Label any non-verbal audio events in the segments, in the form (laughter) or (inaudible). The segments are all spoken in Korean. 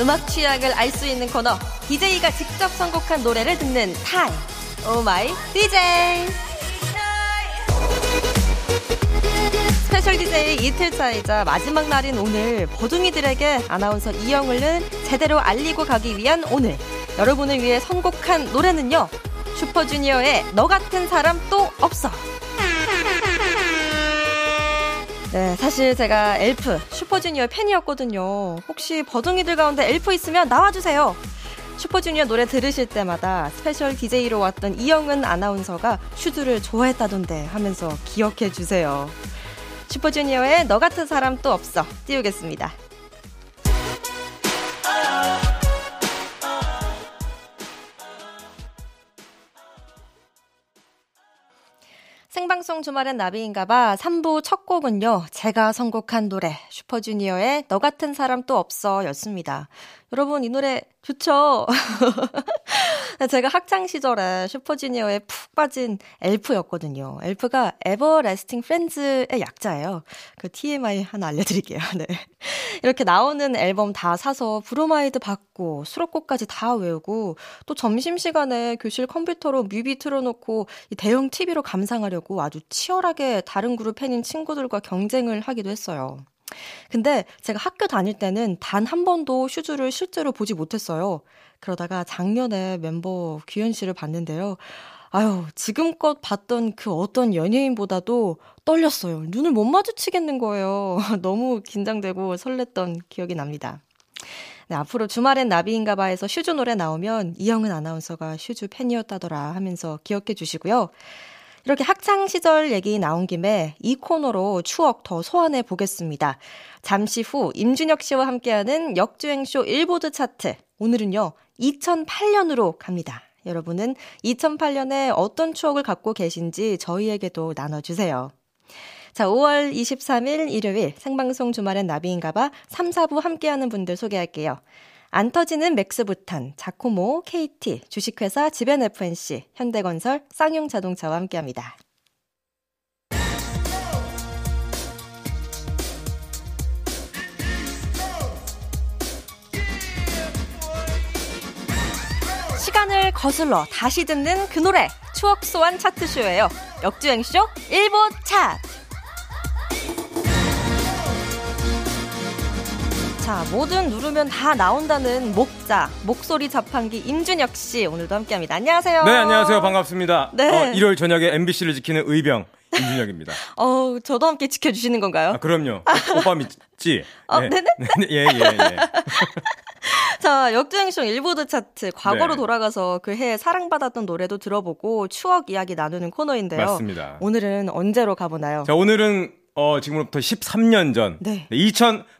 음악 취향을 알 수 있는 코너. DJ가 직접 선곡한 노래를 듣는 타임. Oh my DJ. 스페셜 DJ 이틀차이자 마지막 날인 오늘 버둥이들에게 아나운서 이영은을 제대로 알리고 가기 위한 오늘 여러분을 위해 선곡한 노래는요 슈퍼주니어의 너 같은 사람 또 없어 네, 사실 제가 엘프, 슈퍼주니어 팬이었거든요. 혹시 버둥이들 가운데 엘프 있으면 나와주세요. 슈퍼주니어 노래 들으실 때마다 스페셜 DJ로 왔던 이영은 아나운서가 슈즈를 좋아했다던데 하면서 기억해 주세요. 슈퍼주니어의 너 같은 사람 또 없어 띄우겠습니다. 생방송 주말엔 나비인가봐 3부 첫 곡은요, 제가 선곡한 노래, 슈퍼주니어의 너 같은 사람 또 없어 였습니다. 여러분, 이 노래 좋죠? (laughs) 제가 학창 시절에 슈퍼주니어에 푹 빠진 엘프였거든요. 엘프가 everlasting friends의 약자예요. 그 TMI 하나 알려드릴게요. (laughs) 네. 이렇게 나오는 앨범 다 사서 브로마이드 받고 수록곡까지 다 외우고 또 점심시간에 교실 컴퓨터로 뮤비 틀어놓고 이 대형 TV로 감상하려고 아주 치열하게 다른 그룹 팬인 친구들과 경쟁을 하기도 했어요. 근데 제가 학교 다닐 때는 단 한 번도 슈즈를 실제로 보지 못했어요. 그러다가 작년에 멤버 규현 씨를 봤는데요. 아유, 지금껏 봤던 그 어떤 연예인보다도 떨렸어요. 눈을 못 마주치겠는 거예요. (laughs) 너무 긴장되고 설렜던 기억이 납니다. 네, 앞으로 주말엔 나비인가 봐에서 슈즈 노래 나오면 이영은 아나운서가 슈즈 팬이었다더라 하면서 기억해 주시고요. 이렇게 학창 시절 얘기 나온 김에 이 코너로 추억 더 소환해 보겠습니다. 잠시 후 임준혁 씨와 함께하는 역주행쇼 일보드 차트. 오늘은요, 2008년으로 갑니다. 여러분은 2008년에 어떤 추억을 갖고 계신지 저희에게도 나눠주세요. 자, 5월 23일 일요일 생방송 주말엔 나비인가봐 3, 4부 함께하는 분들 소개할게요. 안 터지는 맥스부탄, 자코모, KT, 주식회사 지벤 FNC, 현대건설, 쌍용자동차와 함께합니다. 시간을 거슬러 다시 듣는 그 노래 추억 소환 차트쇼예요. 역주행쇼 1부 차트. 자, 뭐든 누르면 다 나온다는 목자, 목소리 자판기 임준혁 씨 오늘도 함께합니다. 안녕하세요. 네, 안녕하세요. 반갑습니다. 네. 어, 일요일 저녁에 MBC를 지키는 의병 임준혁입니다. (laughs) 어, 저도 함께 지켜주시는 건가요? 아, 그럼요. 오, 오빠 믿지? 어, 네. 네네. (laughs) 예, 예, 예. (laughs) 자, 역주행쇼 일보드 차트 과거로 네. 돌아가서 그 해에 사랑받았던 노래도 들어보고 추억 이야기 나누는 코너인데요. 맞습니다. 오늘은 언제로 가보나요? 자, 오늘은 어, 지금부터 13년 전. 네.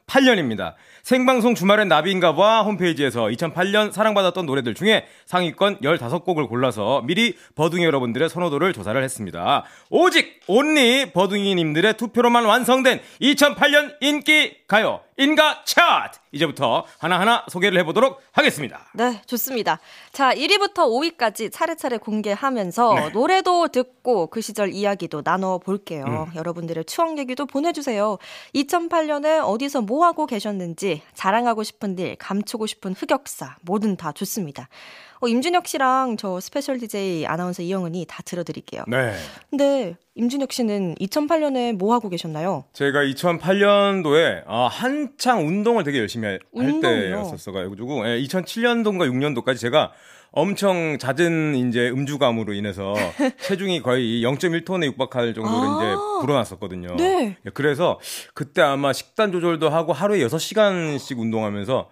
2008년입니다. 생방송 주말엔 나비인가 봐 홈페이지에서 2008년 사랑받았던 노래들 중에 상위권 15곡을 골라서 미리 버둥이 여러분들의 선호도를 조사를 했습니다. 오직 온리 버둥이님들의 투표로만 완성된 2008년 인기 가요 인가 차트 이제부터 하나하나 소개를 해보도록 하겠습니다. 네, 좋습니다. 자, 1위부터 5위까지 차례차례 공개하면서 네. 노래도 듣고 그 시절 이야기도 나눠 볼게요. 음. 여러분들의 추억 얘기도 보내주세요. 2008년에 어디서 뭐 하고 계셨는지, 자랑하고 싶은 일, 감추고 싶은 흑역사, 뭐든 다 좋습니다. 어, 임준혁 씨랑 저 special DJ 아나운서 이영은이 다 들어드릴게요. 네. 근데 임준혁 씨는 2008년에 뭐 하고 계셨나요? 제가 2008년도에 아, 한창 운동을 되게 열심히 할, 할? 때였었어가지고 예, 2007년도인가 6년도까지 제가 엄청 잦은 이제 음주가무로 인해서 (laughs) 체중이 거의 0.1톤에 육박할 정도로 아. 이제 불어났었거든요. 네. 예, 그래서 그때 아마 식단 조절도 하고 하루에 6시간씩 운동하면서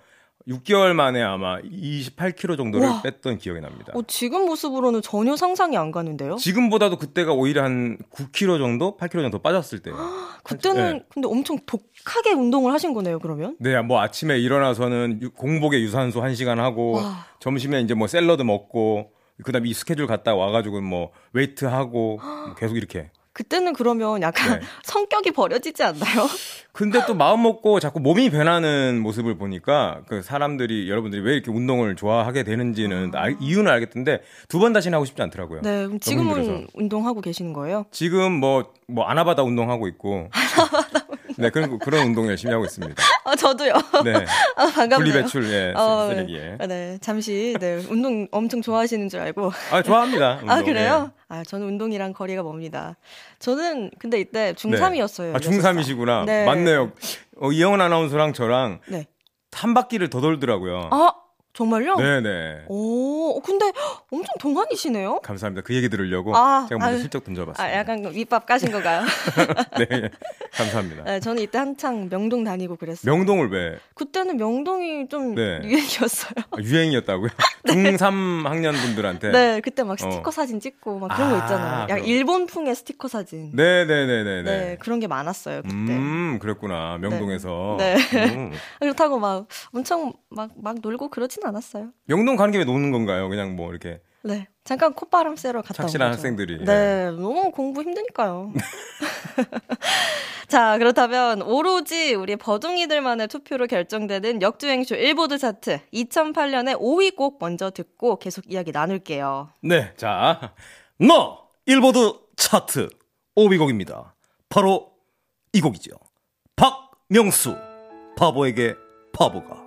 6개월 만에 아마 28kg 정도를 와. 뺐던 기억이 납니다. 어, 지금 모습으로는 전혀 상상이 안 가는데요? 지금보다도 그때가 오히려 한 9kg 정도, 8kg 정도 빠졌을 때예요. (gasps) 그때는 네. 근데 엄청 독 하게 운동을 하신 거네요, 그러면? 네, 뭐 아침에 일어나서는 유- 공복에 유산소 1시간 하고 와. 점심에 이제 뭐 샐러드 먹고 그다음에 이 스케줄 갔다 와 가지고 뭐 웨이트 하고 뭐 (gasps) 계속 이렇게 그때는 그러면 약간 네. (laughs) 성격이 버려지지 않나요? (laughs) 근데 또 마음 먹고 자꾸 몸이 변하는 모습을 보니까 그 사람들이 여러분들이 왜 이렇게 운동을 좋아하게 되는지는 알- 이유는 알겠던데 두 번 다시는 하고 싶지 않더라고요. 네, 그럼 지금은 힘들어서. 운동하고 계시는 거예요? 지금 뭐, 뭐, 아나바다 운동하고 있고. (laughs) 네, 그런, 그런 운동 열심히 하고 있습니다. 아, 저도요. 네. (laughs) 아, 반갑네요. 분리배출, 예, 어, 쓰레기에. 네. 네, 잠시 네, 운동 엄청 좋아하시는 줄 알고. 아, 좋아합니다. (laughs) 운동, 아, 그래요? 예. 아, 저는 운동이랑 거리가 멉니다. 저는 근데 이때 중3이었어요. 아, 중3이시구나. 네. 맞네요. 어, 이영은 아나운서랑 저랑 네. 한 바퀴를 더 돌더라고요. 아, 정말요? 네네. 오, 어, 근데 엄청 동안이시네요? 감사합니다. 그 얘기 들으려고 아, 제가 먼저 아유. 슬쩍 던져봤습니다. 아, 약간 그 밑밥 까신 거가요? (laughs) 네, 감사합니다. 네, 저는 이때 한창 명동 다니고 그랬어요. 명동을 왜 그때는 명동이 좀 네. 유행이었어요. 아, 유행이었다고요? (laughs) 중3 학년 분들한테. 네, 그때 막 스티커 어. 사진 찍고 막 그런 거 아, 있잖아요. 약간 그럼. 일본풍의 스티커 사진. 네네네네네. 네, 그런 게 많았어요, 그때. 음, 그랬구나. 명동에서. 네. 음. (laughs) 그렇다고 막 엄청 막, 막 놀고 그러진 않았어요. 명동 가는 김에 노는 건가요? 그냥 뭐 이렇게. 네. 잠깐 콧바람 쐬러 갔다 온 착실한. 학생들이. 네. 너무 공부 힘드니까요. (laughs) 자, 그렇다면 오로지 우리 버둥이들만의 투표로 결정되는 역주행쇼 일보드 차트 2008년의 5위 곡 먼저 듣고 계속 이야기 나눌게요. 네, 자. 너! 일보드 차트 5위 곡입니다. 바로 이 곡이죠. 박명수. 바보에게 바보가.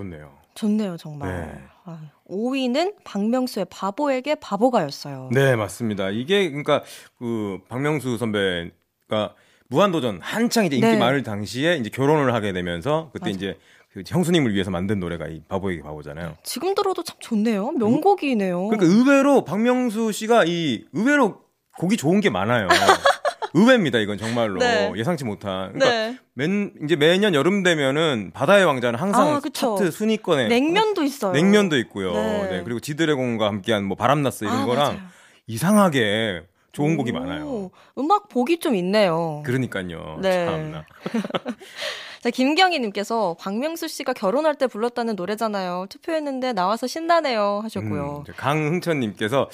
좋네요. 좋네요, 정말. 네. 아, 5위는 박명수의 바보에게 바보가였어요. 네, 맞습니다. 이게 그러니까 그 박명수 선배가 무한도전 한창 이제 인기 네. 많을 당시에 이제 결혼을 하게 되면서 그때 맞아. 이제 그 형수님을 위해서 만든 노래가 이 바보에게 바보잖아요. 지금 들어도 참 좋네요. 명곡이네요. 그러니까 의외로 박명수 씨가 이 의외로 곡이 좋은 게 많아요. (laughs) 의외입니다, 이건 정말로 네. 예상치 못한. 그러니까 네. 맨 이제 매년 여름 되면은 바다의 왕자는 항상 아. 차트 순위권에 냉면도 있어요. 냉면도 있고요. 네. 네. 그리고 지드래곤과 함께한 뭐 바람났어 이런 아, 거랑 맞아요. 이상하게 좋은 곡이 오, 많아요. 음악 복이 좀 있네요. 그러니까요. 네. 참나. (laughs) 자, 김경희님께서 박명수 씨가 결혼할 때 불렀다는 노래잖아요. 투표했는데 나와서 신나네요 하셨고요. 음, 강흥천님께서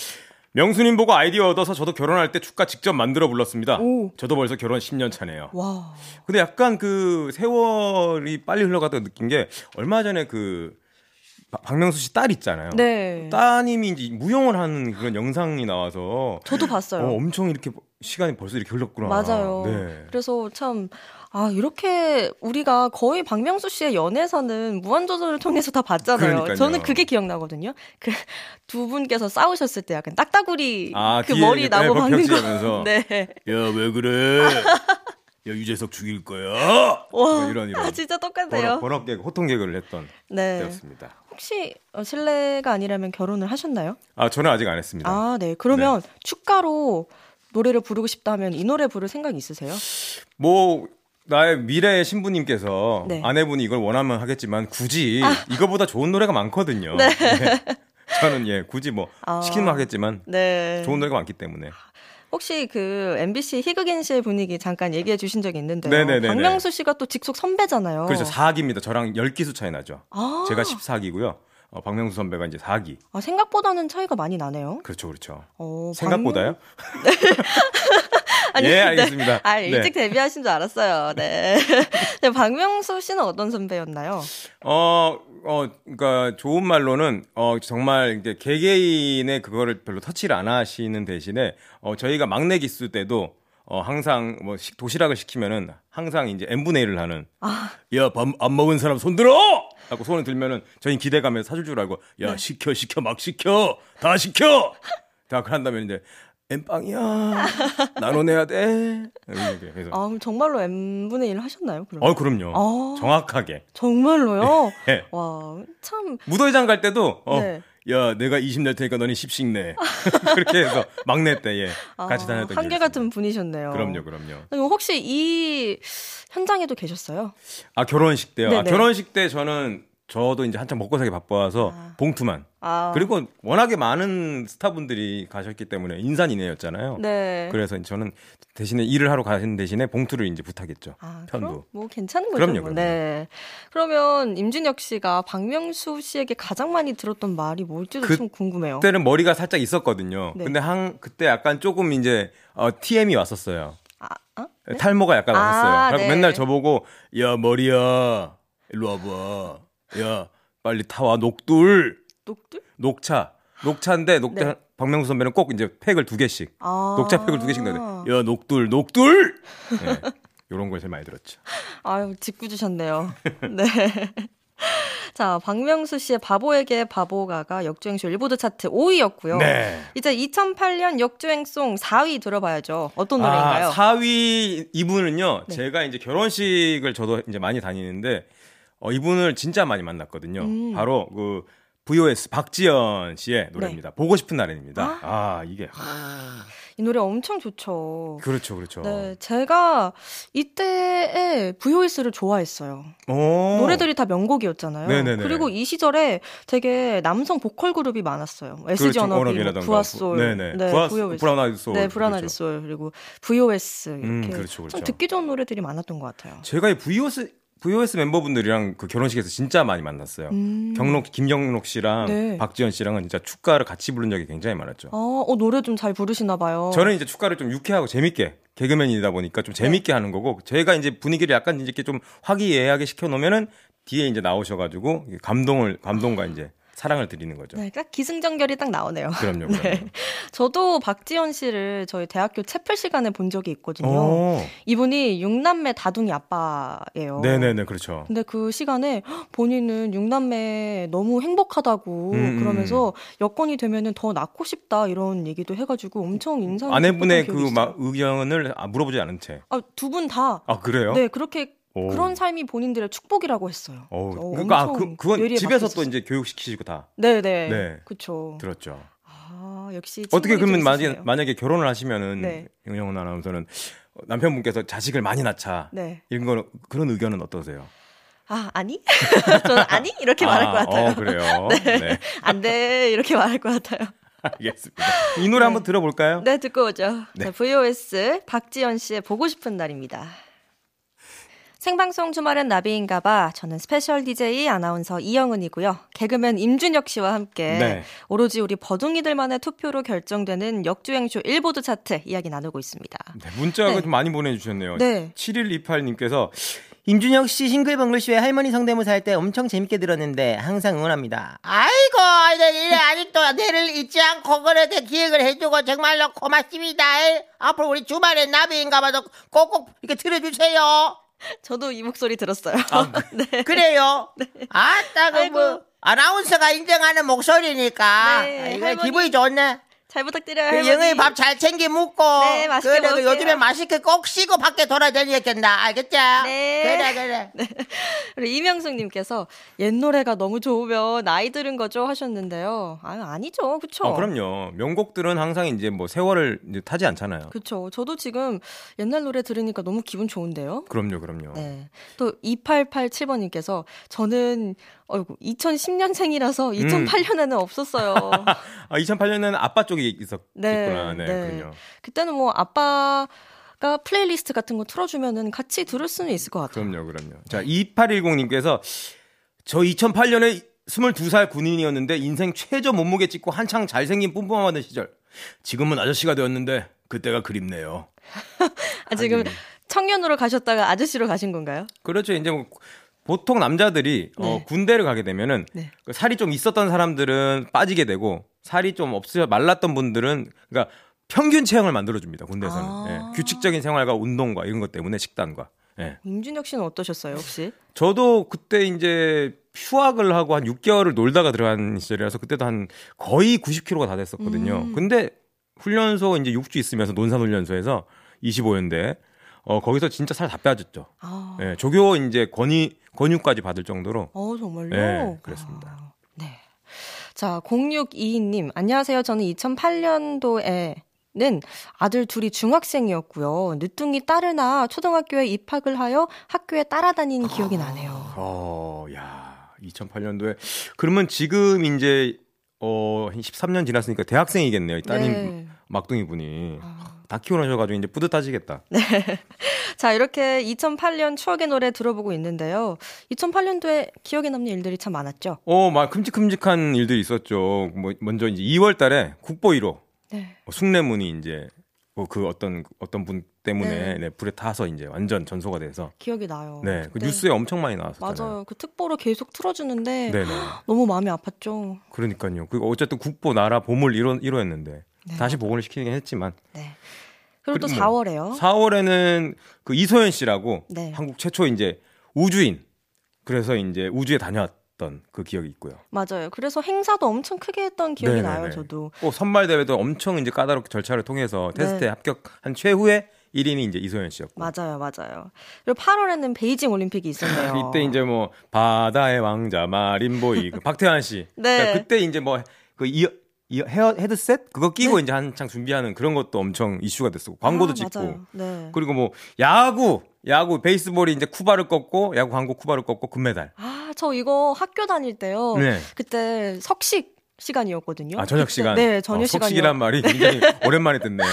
명수님 보고 아이디어 얻어서 저도 결혼할 때 축가 직접 만들어 불렀습니다. 오. 저도 벌써 결혼 10년 차네요. 와, 근데 약간 그 세월이 빨리 흘러가다 느낀 게 얼마 전에 그 박- 박명수 씨 딸 있잖아요. 네. 따님이 이제 무용을 하는 그런 영상이 나와서 저도 봤어요. 어, 엄청 이렇게 시간이 벌써 이렇게 흘렀구나. 맞아요. 네. 그래서 참, 아, 이렇게 우리가 거의 박명수 씨의 연애사는 무한도전을 통해서 다 봤잖아요. 그러니까요. 저는 그게 기억나거든요. 그 두 분께서 싸우셨을 때 약간 딱따구리 아, 그 머리 나고 박는 거. 네. 야, 왜 그래? 야, 유재석 죽일 거야? 뭐 이런, 이런. 아, 진짜 똑같네요. 버럭 개그, 호통 개그를 했던 네. 때였습니다. 혹시 어, 실례가 아니라면 결혼을 하셨나요? 아, 저는 아직 안 했습니다. 아, 네. 그러면 축가로 노래를 부르고 싶다 하면 이 노래 부를 생각 있으세요? 뭐, 나의 미래의 신부님께서 네. 아내분이 이걸 원하면 하겠지만 굳이 이거보다 좋은 노래가 많거든요. 네. 네. (laughs) 저는 예, 굳이 뭐 아. 시키면 하겠지만 네. 좋은 노래가 많기 때문에. 혹시 그 MBC 희극인실 분위기 잠깐 얘기해 주신 적이 있는데요. 네네네네. 박명수 씨가 또 직속 선배잖아요. 그렇죠. 4기입니다. 저랑 10기수 차이 나죠. 아. 제가 14기고요. 어, 박명수 선배가 이제 4기. 아, 생각보다는 차이가 많이 나네요. 그렇죠, 그렇죠. 어, 생각보다요? (laughs) 아니, 예, 네. 알겠습니다. 아, 네. 일찍 데뷔하신 줄 알았어요. 네. (laughs) 네, 박명수 씨는 어떤 선배였나요? 어, 어, 그러니까 좋은 말로는 어 정말 이제 개개인의 그거를 별로 터치를 안 하시는 대신에 어 저희가 막내 기수 때도 어 항상 뭐 식- 도시락을 시키면은 항상 이제 n 분의 1을 하는 아. 야밥 안 먹은 사람 손 들어 하고 손을 들면은 저희 기대감에 사줄 줄 알고 야 네. 시켜 시켜 막 시켜 다 시켜 다 그런다면 이제 엠빵이야 나눠내야 돼 이렇게 해서 아, 그럼 정말로 N분의 1 하셨나요? 그럼? 어 그럼요 아. 정확하게 정말로요? 예. 와, 참. 무도회장 갈 때도 어, 네. 야 내가 20 낼 테니까 너는 10씩 내 (laughs) 그렇게 해서 막내 때에 같이 아, 다녔던 기억이 한결같은 분이셨네요. 그럼요 그럼요 그럼 혹시 이 현장에도 계셨어요? 아 결혼식 때요 아. 결혼식 때 저는 저도 이제 한참 먹고 살기 바빠서 아. 봉투만. 아. 그리고 워낙에 많은 스타분들이 가셨기 때문에 인산인해였잖아요. 네. 그래서 저는 대신에 일을 하러 가는 대신에 봉투를 이제 부탁했죠. 아, 편도. 뭐 괜찮은 거죠. 그럼요, 뭐. 그럼요. 네. 그러면 임준혁 씨가 박명수 씨에게 가장 많이 들었던 말이 뭘지도 그- 좀 궁금해요. 그때는 머리가 살짝 있었거든요. 네. 근데 한 그때 약간 조금 이제 어, TM이 왔었어요. 아, 어? 탈모가 약간 아, 왔었어요. 네. 맨날 저보고 야 머리야 일로 와봐. 야 빨리 타와 녹둘 녹두? 녹차 녹차인데 녹차 네. 박명수 선배는 꼭 이제 팩을 두 개씩 아. 녹차 팩을 두 개씩 돼. 야 녹둘 녹둘. 네. 이런 걸 제일 많이 들었죠. 아유, 짓궂으셨네요. 네. (laughs) 자, 박명수 씨의 바보에게 바보가가 역주행쇼 일보드 차트 5위였고요. 네. 이제 2008년 역주행송 4위 들어봐야죠. 어떤 노래인가요? 아, 4위 이분은요. 네. 제가 이제 결혼식을 저도 이제 많이 다니는데 어, 이분을 진짜 많이 만났거든요. 음. 바로 그 VOS 박지연 씨의 노래입니다. 보고 싶은 날입니다. 아, 이게 하, 이 노래 엄청 좋죠. 그렇죠, 그렇죠. 네, 제가 이때에 VOS를 좋아했어요. 오. 노래들이 다 명곡이었잖아요. 네네네. 그리고 이 시절에 되게 남성 보컬 그룹이 많았어요. 뭐 SG 그렇죠, 워너비, 워너비라던가 뭐 브아솔, 네네. 네, 브아- VOS. 브라운 아이드 소울. 네, 브라운 그렇죠. 아이드 소울 그리고 VOS 이렇게 음, 그렇죠, 좀 그렇죠. 듣기 좋은 노래들이 많았던 것 같아요. 제가 이 VOS VOS 멤버분들이랑 그 결혼식에서 진짜 많이 만났어요. 음. 경록 김경록 씨랑 네. 박지헌 씨랑은 진짜 축가를 같이 부른 적이 굉장히 많았죠. 어, 어, 노래 좀 잘 부르시나 봐요. 저는 이제 축가를 좀 유쾌하고 재밌게 개그맨이다 보니까 좀 재밌게 하는 거고 제가 이제 분위기를 약간 이제 이렇게 좀 화기애애하게 시켜 놓으면은 뒤에 이제 나오셔 가지고 감동을 감동과 이제 사랑을 드리는 거죠. 네, 딱 기승전결이 딱 나오네요. 그럼요. (laughs) 그럼요. 네. 저도 박지원 씨를 저희 대학교 채플 시간에 본 적이 있거든요. 오. 이분이 육남매 다둥이 아빠예요. 네네네 그렇죠. 근데 그 시간에 헉, 본인은 육남매 너무 행복하다고 음, 음. 그러면서 여건이 되면은 더 낳고 싶다 이런 얘기도 해가지고 엄청 인상 아내분의 그 막. 의견을 아, 물어보지 않은 채. 아, 두 분 다 아 그래요? 네, 그렇게 오. 그런 삶이 본인들의 축복이라고 했어요. 어, 어, 그러니까 아, 그, 그건 집에서 박혀 또. 이제 교육시키시고 다 네, 네. 네. 그쵸. 들었죠. 아, 역시 어떻게 그러면 좀 만약에. 만약에 결혼을 하시면은 네. 영영은 아나운서는 남편분께서 자식을 많이 낳자 네. 이런 거 그런 의견은 어떠세요? 아, 아니? (laughs) 저는 아니? 이렇게 말할 것 같아요. 어, 그래요. (laughs) 네. (laughs) 안 돼. 이렇게 말할 것 같아요. 알겠습니다. 이 노래 한번 들어볼까요? 네, 듣고 오죠. 네. 자, VOS 박지헌 씨의 보고 싶은 날입니다. 생방송 주말엔 나비인가봐. 저는 special DJ 아나운서 이영은이고요. 개그맨 임준혁 씨와 함께 네. 오로지 우리 버둥이들만의 투표로 결정되는 역주행쇼 일보드 차트 이야기 나누고 있습니다. 네, 문자가 네. 좀 많이 보내주셨네요. 네. 7128님께서 임준혁 씨 싱글 벙글쇼에 할머니 성대모사 할 때 엄청 재밌게 들었는데 항상 응원합니다. 아이고, 네, 아직도 내를 잊지 않고 그렇게 기획을 해주고 정말로 고맙습니다. 앞으로 우리 주말에 나비인가 봐도 꼭꼭 이렇게 들어주세요. (laughs) 저도 이 목소리 들었어요. (laughs) 네. 그래요? 아따, 그 아이고. 뭐, 아나운서가 인정하는 목소리니까. 네, 이거 할머니. 기분이 좋네. 잘 부탁드려요. 그. 영희 밥 잘 챙겨 먹고. 네, 맛있게 그래, 그 먹을게요. 요즘에 맛있게 꼭 쉬고 밖에 돌아다니겠다. 알겠지? 네. 그래, 그래. (laughs) 우리 이명숙님께서 옛 노래가 너무 좋으면 나이 들은 거죠 하셨는데요. 아유 아니죠, 그쵸? 어, 그럼요. 명곡들은 항상 이제 뭐 세월을 이제 타지 않잖아요. 그쵸. 저도 지금 옛날 노래 들으니까 너무 기분 좋은데요. 그럼요, 그럼요. 네. 또 2887번님께서 저는 어이구 2010년생이라서 2008년에는 없었어요. (laughs) 아, 2008년에는 아빠 쪽이 있었겠구나. 네, 네, 네. 그럼요. 그때는 뭐 아빠 가 플레이리스트 같은 거 틀어주면은 같이 들을 수는 있을 것 같아요. 그럼요, 그럼요. 자, 2810님께서 저 2008년에 22살 군인이었는데 인생 최저 몸무게 찍고 한창 잘생긴 뿜뿜하던 시절. 지금은 아저씨가 되었는데 그때가 그립네요. (laughs) 아, 지금 청년으로 가셨다가 아저씨로 가신 건가요? 그렇죠. 이제 뭐 보통 남자들이 어, 네. 군대를 가게 되면은 네. 그 살이 좀 있었던 사람들은 빠지게 되고 살이 좀 없으려 말랐던 분들은 그러니까 평균 체형을 만들어 줍니다. 군대에서는 아. 예, 규칙적인 생활과 운동과 이런 것 때문에 식단과. 예. 임준혁 씨는 어떠셨어요, 혹시? 저도 그때 이제 휴학을 하고 한 6개월을 놀다가 들어간 시절이라서 그때도 한 거의 90kg가 다 됐었거든요. 음. 근데 훈련소 이제 6주 있으면서 논산훈련소에서 25연대 어 거기서 진짜 살 다 빼졌죠. 아, 예, 조교 이제 권위 권유까지 받을 정도로 어, 정말요? 네, 그렇습니다. 아, 네. 자, 0622님, 안녕하세요. 저는 2008년도에 는 아들 둘이 중학생이었고요. 늦둥이 딸을 낳아 초등학교에 입학을 하여 학교에 따라다닌 기억이 나네요. 어, 야, 2008년도에 그러면 지금 이제 어, 한 13년 지났으니까 대학생이겠네요. 이 따님 네. 막둥이 분이 다 키워놓으셔가지고 이제 뿌듯하시겠다. (laughs) 자, 이렇게 2008년 추억의 노래 들어보고 있는데요. 2008년도에 기억에 남는 일들이 참 많았죠. 어, 막 큼직큼직한 일들이 있었죠. 뭐 먼저 이제 2월 달에 국보 1호 네. 뭐 숭례문이 이제 뭐 그 어떤 어떤 분 때문에 네. 네, 불에 타서 이제 완전 전소가 돼서 기억이 나요. 네, 그 뉴스에 엄청 많이 나왔었잖아요. 맞아요. 그 특보로 계속 틀어주는데. (gasps) 너무 마음이 아팠죠. 그러니까요. 그 어쨌든 국보 나라 보물 1호 1호였는데 네, 다시 복원을 시키긴 했지만 네. 그리고 또 그리고 4월에요. 4월에는 그 이소연 씨라고 네. 한국 최초 이제 우주인 그래서 이제 우주에 다녔던 그 기억이 있고요. 맞아요. 그래서 행사도 엄청 크게 했던 기억이 네네네. 나요. 저도. 꼭 선발 대회도 엄청 이제 까다롭게 절차를 통해서 테스트에 네. 합격한 최후의 1인이 이제 이소연 씨였고. 맞아요, 맞아요. 그리고 8월에는 베이징 올림픽이 있었네요. (laughs) 이때 이제 뭐 바다의 왕자 마린보이 그 박태환 씨. (laughs) 네. 그러니까 그때 이제 뭐그 이 헤어 헤드셋 그거 끼고 이제 한창 준비하는 그런 것도 엄청 이슈가 됐었고 광고도 네. 아, 찍고. 네. 그리고 뭐 야구 야구 베이스볼이 이제 쿠바를 꺾고 야구 광고 쿠바를 꺾고 금메달. 아, 저 이거 학교 다닐 때요. 네. 그때 석식 시간이었거든요. 아 저녁 시간. 네, 저녁 어, 시간이요. 석식이란 말이 (laughs) 굉장히 오랜만에 듣네요.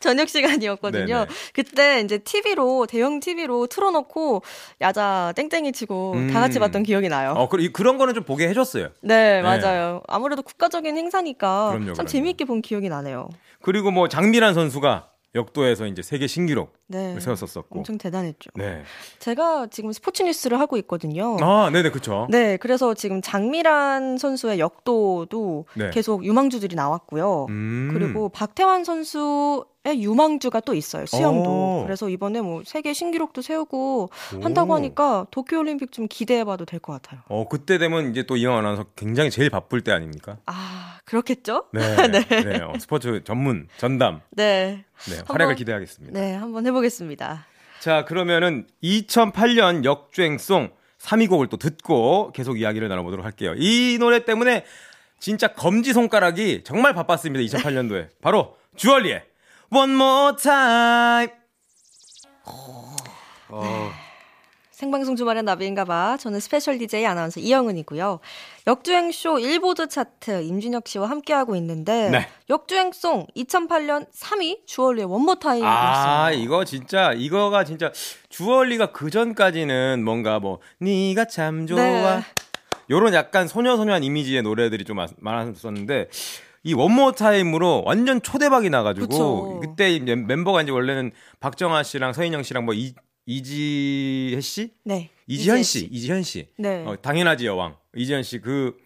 (laughs) 저녁 시간이었거든요. 네네. 그때 이제 TV로 대형 TV로 틀어놓고 야자 땡땡이 치고 음. 다 같이 봤던 기억이 나요. 어, 그 그런 거는 좀 보게 해줬어요. 네, 맞아요. 아무래도 국가적인 행사니까 그럼요, 참 그럼요. 재미있게 본 기억이 나네요. 그리고 뭐 장미란 선수가 역도에서 이제 세계 신기록 네. 을 세웠었고. 엄청 대단했죠. 네. 제가 지금 스포츠 뉴스를 하고 있거든요. 아, 네네, 그쵸. 네, 그래서 지금 장미란 선수의 역도도 네. 계속 유망주들이 나왔고요. 음. 그리고 박태환 선수의 유망주가 또 있어요. 수영도. 오. 그래서 이번에 뭐 세계 신기록도 세우고 오. 한다고 하니까 도쿄올림픽 좀 기대해봐도 될 것 같아요. 어, 그때 되면 이제 또 이영 아나운서 굉장히 제일 바쁠 때 아닙니까? 아, 그렇겠죠? (laughs) 네. 네. 어, 스포츠 전문, 전담. 네. 네. 한번- 활약을 기대하겠습니다. 네, 한번 해보겠습니다. 자, 그러면은 2008년 역주행송 3위 곡을 또 듣고 계속 이야기를 나눠보도록 할게요. 이 노래 때문에 진짜 검지 손가락이 정말 바빴습니다. 2008년도에. 바로 주얼리의 One More Time. 어, 생방송 주말엔 나비인가봐. 저는 special DJ 아나운서 이영은이고요. 역주행쇼 일보드 차트 임준혁 씨와 함께하고 있는데 네. 역주행송 2008년 3위 주얼리의 One More Time이었습니다. 아, 이거 진짜 이거가 진짜 주얼리가 그 전까지는 뭔가 뭐 네가 참 좋아. 네. 요런 약간 소녀소녀한 이미지의 노래들이 좀 많- 많았었는데 이 One More Time으로 완전 초대박이 나가지고 그쵸. 그때 이제 멤버가 이제 원래는 박정아 씨랑 서인영 씨랑 뭐 이, 이지혜 씨, 네. 이지현 씨, 이지현 씨, 네. 어, 당연하지 여왕 이지현 씨 그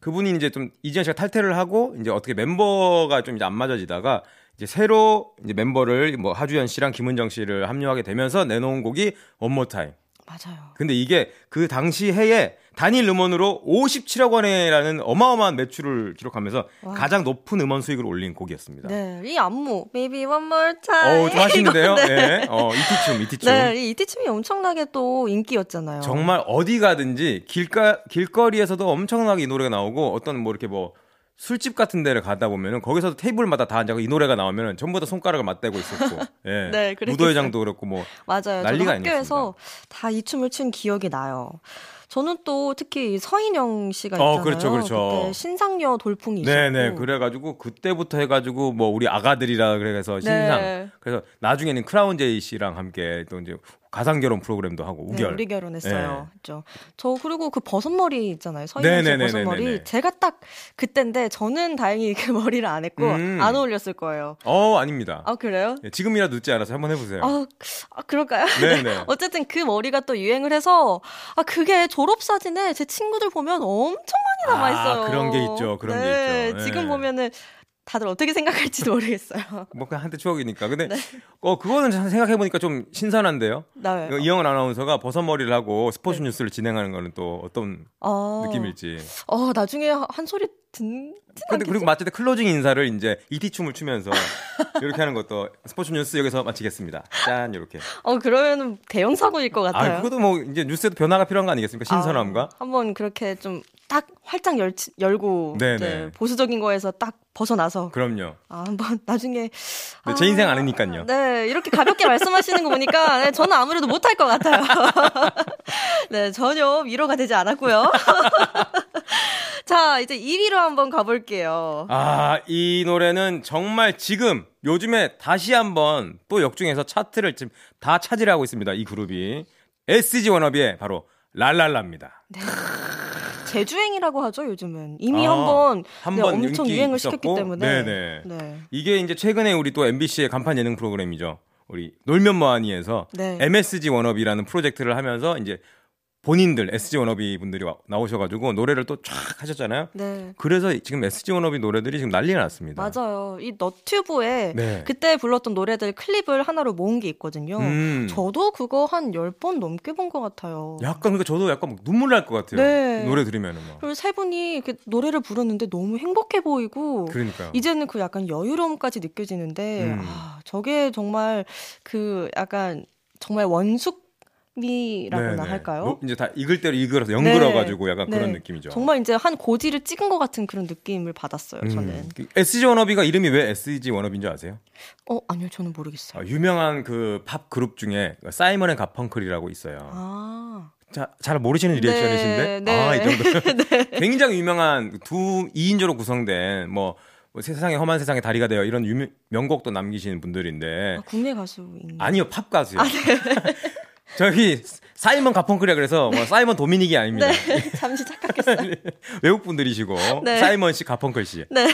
그분이 이제 좀 이지현 씨가 탈퇴를 하고 이제 어떻게 멤버가 좀 이제 안 맞아지다가 이제 새로 이제 멤버를 뭐 하주연 씨랑 김은정 씨를 합류하게 되면서 내놓은 곡이 One More Time. 맞아요. 근데 이게 그 당시 해에 단일 음원으로 57억 원이라는 어마어마한 매출을 기록하면서 와. 가장 높은 음원 수익을 올린 곡이었습니다. 네, 이 안무 Maybe One More Time. 어, 좀 하시는데요? (laughs) 네. 네. 어, 이티춤, 이티춤. 네, 이 이티춤이 엄청나게 또 인기였잖아요. 정말 어디 가든지 길가, 길거리에서도 엄청나게 이 노래가 나오고 어떤 뭐 이렇게 뭐 술집 같은 데를 가다 보면은 거기서도 테이블마다 다 앉아서 이 노래가 나오면은 전부 다 손가락을 맞대고 있었고. (laughs) 예. 네. 무도회장도 그렇고 뭐 맞아요. 난리가 학교에서 다 이 춤을 춘 기억이 나요. 저는 또 특히 서인영 씨가 어, 있잖아요. 그렇죠, 그렇죠. 그때 신상녀 돌풍이 있었고. 네네 그래가지고 그때부터 해가지고 뭐 우리 아가들이라 그래서 신상 네. 그래서 나중에는 크라운 제이 씨랑 함께 또 이제 가상 결혼 프로그램도 하고 네, 우결 우리 결혼했어요. 네. 그죠. 저 그리고 그 버섯머리 있잖아요. 서인영 씨 네네네네네네. 버섯머리. 제가 딱 그때인데 저는 다행히 그 (laughs) 머리를 안 했고 음. 안 어울렸을 거예요. 어 아닙니다 아 그래요? 예, 지금이라도 늦지 않아서 한번 해 보세요 아, 아 그럴까요? (laughs) 네 네 어쨌든 그 머리가 또 유행을 해서 아 그게 졸업 사진에 제 친구들 보면 엄청 많이 남아 있어요. 아, 그런 게 있죠, 그런 게 있죠. 네. 지금 보면은 다들 어떻게 생각할지도 모르겠어요. (laughs) 뭐 그냥 한때 추억이니까 근데 네. 어 그거는 생각해 보니까 좀 신선한데요. 이거 이영은 아나운서가 버섯머리를 하고 스포츠 뉴스를 진행하는 거는 또 어떤 아, 느낌일지 어 나중에 한 소리 듣. 근데 그리고 마칠 때 closing 인사를 이제 이티 춤을 추면서 이렇게 하는 것도 스포츠 뉴스 여기서 마치겠습니다. 짠 이렇게. 어 그러면은 대형 사고일 것 같아요. 아 그것도 뭐 이제 뉴스에도 변화가 필요한 거 아니겠습니까? 신선함과. 아, 한번 그렇게 좀 딱 활짝 열, 열고 보수적인 거에서 딱 벗어나서 그럼요. 아, 한번 (laughs) 나중에 네, 제 인생 아니니까요. 네, 이렇게 가볍게 말씀하시는 거 보니까 네, 저는 아무래도 못할 것 같아요. (laughs) 네, 전혀 위로가 되지 않았고요. (laughs) 자, 이제 1위로 한번 가볼게요. 아, 이 노래는 정말 지금 요즘에 다시 한번 또 역중해서 차트를 지금 다 차지하고 있습니다. 이 그룹이 SG 워너비의 바로 랄랄라입니다. 재주행이라고 하죠, 요즘은. 이미 아, 한번 한 네, 번 엄청 유행을 있었고, 시켰기 때문에. 네네. 네. 이게 이제 최근에 우리 또 MBC의 간판 예능 프로그램이죠. 우리 놀면 뭐하니에서 네. MSG 워너비라는 프로젝트를 하면서 이제 본인들 SG 워너비 분들이 와- 나오셔가지고 노래를 또 쫙 하셨잖아요. 네. 그래서 지금 SG 워너비 노래들이 지금 난리가 났습니다. 맞아요. 이 너튜브에 네. 그때 불렀던 노래들 클립을 하나로 모은 게 있거든요. 음. 저도 그거 한 10번 넘게 본 것 같아요. 약간 그러니까 저도 약간 막 눈물 날 것 같아요. 네. 노래 들으면은 막. 그리고 세 분이 이렇게 노래를 부르는데 너무 행복해 보이고 그러니까요. 이제는 그 약간 여유로움까지 느껴지는데 음. 아, 저게 정말 그 약간 정말 원숙 미라고나 네네. 할까요? 뭐 이제 다 익을 대로 익어서 연그러가지고 약간 네. 그런 느낌이죠. 정말 이제 한 고지를 찍은 것 같은 그런 느낌을 받았어요. 저는. 음. 그 SG 워너비가 이름이 왜 SG 워너비인 줄 아세요? 어 아니요, 저는 모르겠어요. 아, 유명한 그 팝 그룹 중에 사이먼 앤 가펑클이라고 있어요. 아, 자, 잘 모르시는 reaction이신데? 네, 아, 이 (laughs) 네. 정도. (laughs) 굉장히 유명한 두 2인조로 구성된 뭐, 뭐 세상에 험한 세상에 다리가 되어 이런 유명, 명곡도 남기시는 분들인데 아, 국내 가수인. 아니요, 팝 가수요. (laughs) 저기 사이먼 가펑클이라 그래서 뭐 사이먼 도미닉이 아닙니다. 네, (laughs) 잠시 착각했어요. (laughs) 외국 분들이시고 네. 사이먼 씨, 가펑클 씨. 네.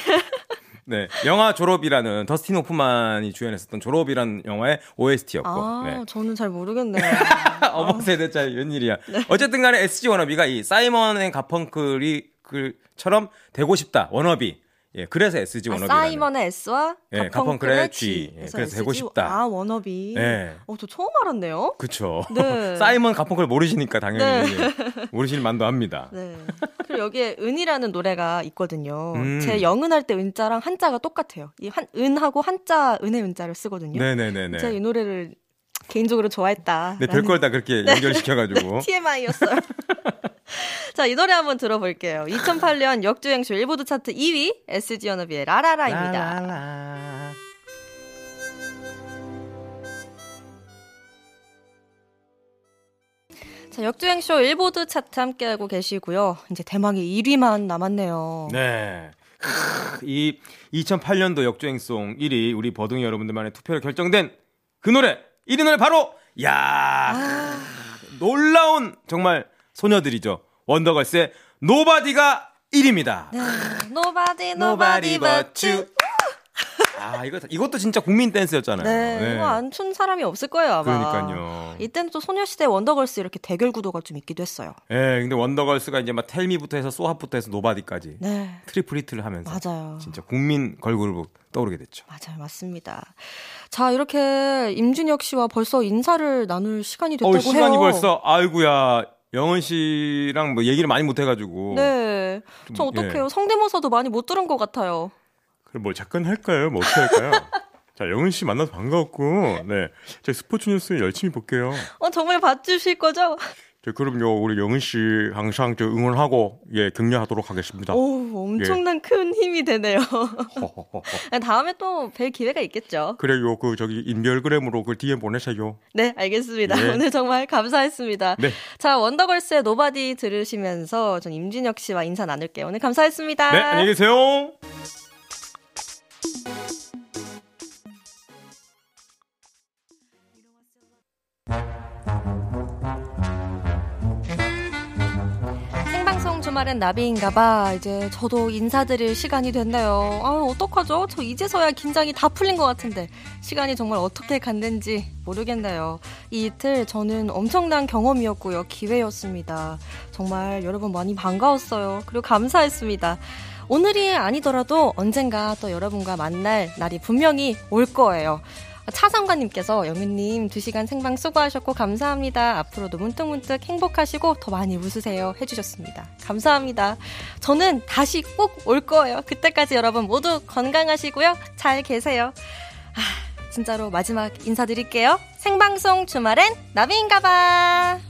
네, 영화 졸업이라는 더스틴 호프만이 주연했었던 졸업이라는 영화의 OST였고. 아, 네. 저는 잘 모르겠네요. (laughs) 어머 세대 차이 웬일이야. 네. 어쨌든 간에 SG 워너비가 이 사이먼의 가펑클이 그처럼 되고 싶다. 워너비. 예, 그래서 SG 아, 워너비. 사이먼의 S와 예, 가펑클의 G. 예, 그래서 되고 SG. 싶다. 아, 워너비. 예. 어, 저 처음 알았네요. 그쵸. 네. (laughs) 사이먼 가펑클 모르시니까 당연히 네. 예, 모르실 만도 합니다. 네. 그리고 여기에 은이라는 노래가 있거든요. 음. 제 영은 할 때 은자랑 한자가 똑같아요. 이 한, 은하고 한자, 은의 은자를 쓰거든요. 네네네네. 제가 이 노래를 개인적으로 좋아했다. 네, 별걸 다 그렇게 연결시켜가지고. (laughs) TMI였어요. (laughs) (laughs) 자, 이 노래 한번 들어볼게요. 2008년 (laughs) 역주행쇼 일보드 차트 2위 SG 연합의 라라라입니다. 라라라. 자, 역주행쇼 일보드 차트 함께하고 계시고요. 이제 대망의 1위만 남았네요. 네. 크, 이 2008년도 역주행송 1위 우리 버둥이 여러분들만의 투표로 결정된 그 노래 1위 노래 바로 야 놀라운 정말 소녀들이죠 원더걸스의 Nobody가 1위입니다. Nobody, nobody but you. 아 이거 이것도 진짜 국민 댄스였잖아요. 네, 이거 안 춘 사람이 없을 거예요, 아마. 그러니까요. 이때는 또 소녀시대 원더걸스 이렇게 대결 구도가 좀 있기도 했어요. 예, 근데 원더걸스가 이제 막 Tell Me부터 해서 So Hot부터 해서 Nobody까지 네. 트리플 히트를 하면서 맞아요. 진짜 국민 걸그룹으로 떠오르게 됐죠. 맞아요, 맞습니다. 자, 이렇게 임준혁 씨와 벌써 인사를 나눌 시간이 됐다고 어, 해요. 시간이 벌써 아이구야 영은 씨랑 뭐 얘기를 많이 못 해가지고. 네. 저 좀, 어떡해요. 예. 성대모사도 많이 못 들은 것 같아요. 그럼 뭐 잠깐 할까요? 뭐 어떻게 할까요? (laughs) 자, 영은 씨 만나서 반가웠고, 네. 저희 스포츠 뉴스 열심히 볼게요. 어, 정말 봐주실 거죠? 저 그럼요, 우리 영은 씨 항상 저 응원하고, 예, 격려하도록 하겠습니다. 오, 엄청난 큰 힘이 되네요. 허허허허. 다음에 또 뵐 기회가 있겠죠. 그래요, 그 저기 인별그램으로 그 DM 보내세요. 네, 알겠습니다. 네. (laughs) 오늘 정말 감사했습니다. 네. 자, 원더걸스의 Nobody 들으시면서 전 임준혁 씨와 인사 나눌게요. 오늘 감사했습니다. 네, 안녕히 계세요. 주말엔 나비인가봐. 이제 저도 인사드릴 시간이 됐네요. 아, 어떡하죠? 저 이제서야 긴장이 다 풀린 것 같은데 시간이 정말 어떻게 갔는지 모르겠네요. 이 이틀 저는 엄청난 경험이었고요. 기회였습니다. 정말 여러분 많이 반가웠어요. 그리고 감사했습니다. 오늘이 아니더라도 언젠가 또 여러분과 만날 날이 분명히 올 거예요. 차상관님께서 영윤님 2시간 생방 수고하셨고 감사합니다. 앞으로도 문득문득 행복하시고 더 많이 웃으세요. 해주셨습니다. 감사합니다. 저는 다시 꼭 올 거예요. 그때까지 여러분 모두 건강하시고요. 잘 계세요. 아, 진짜로 마지막 인사드릴게요. 생방송 주말엔 나비인가봐.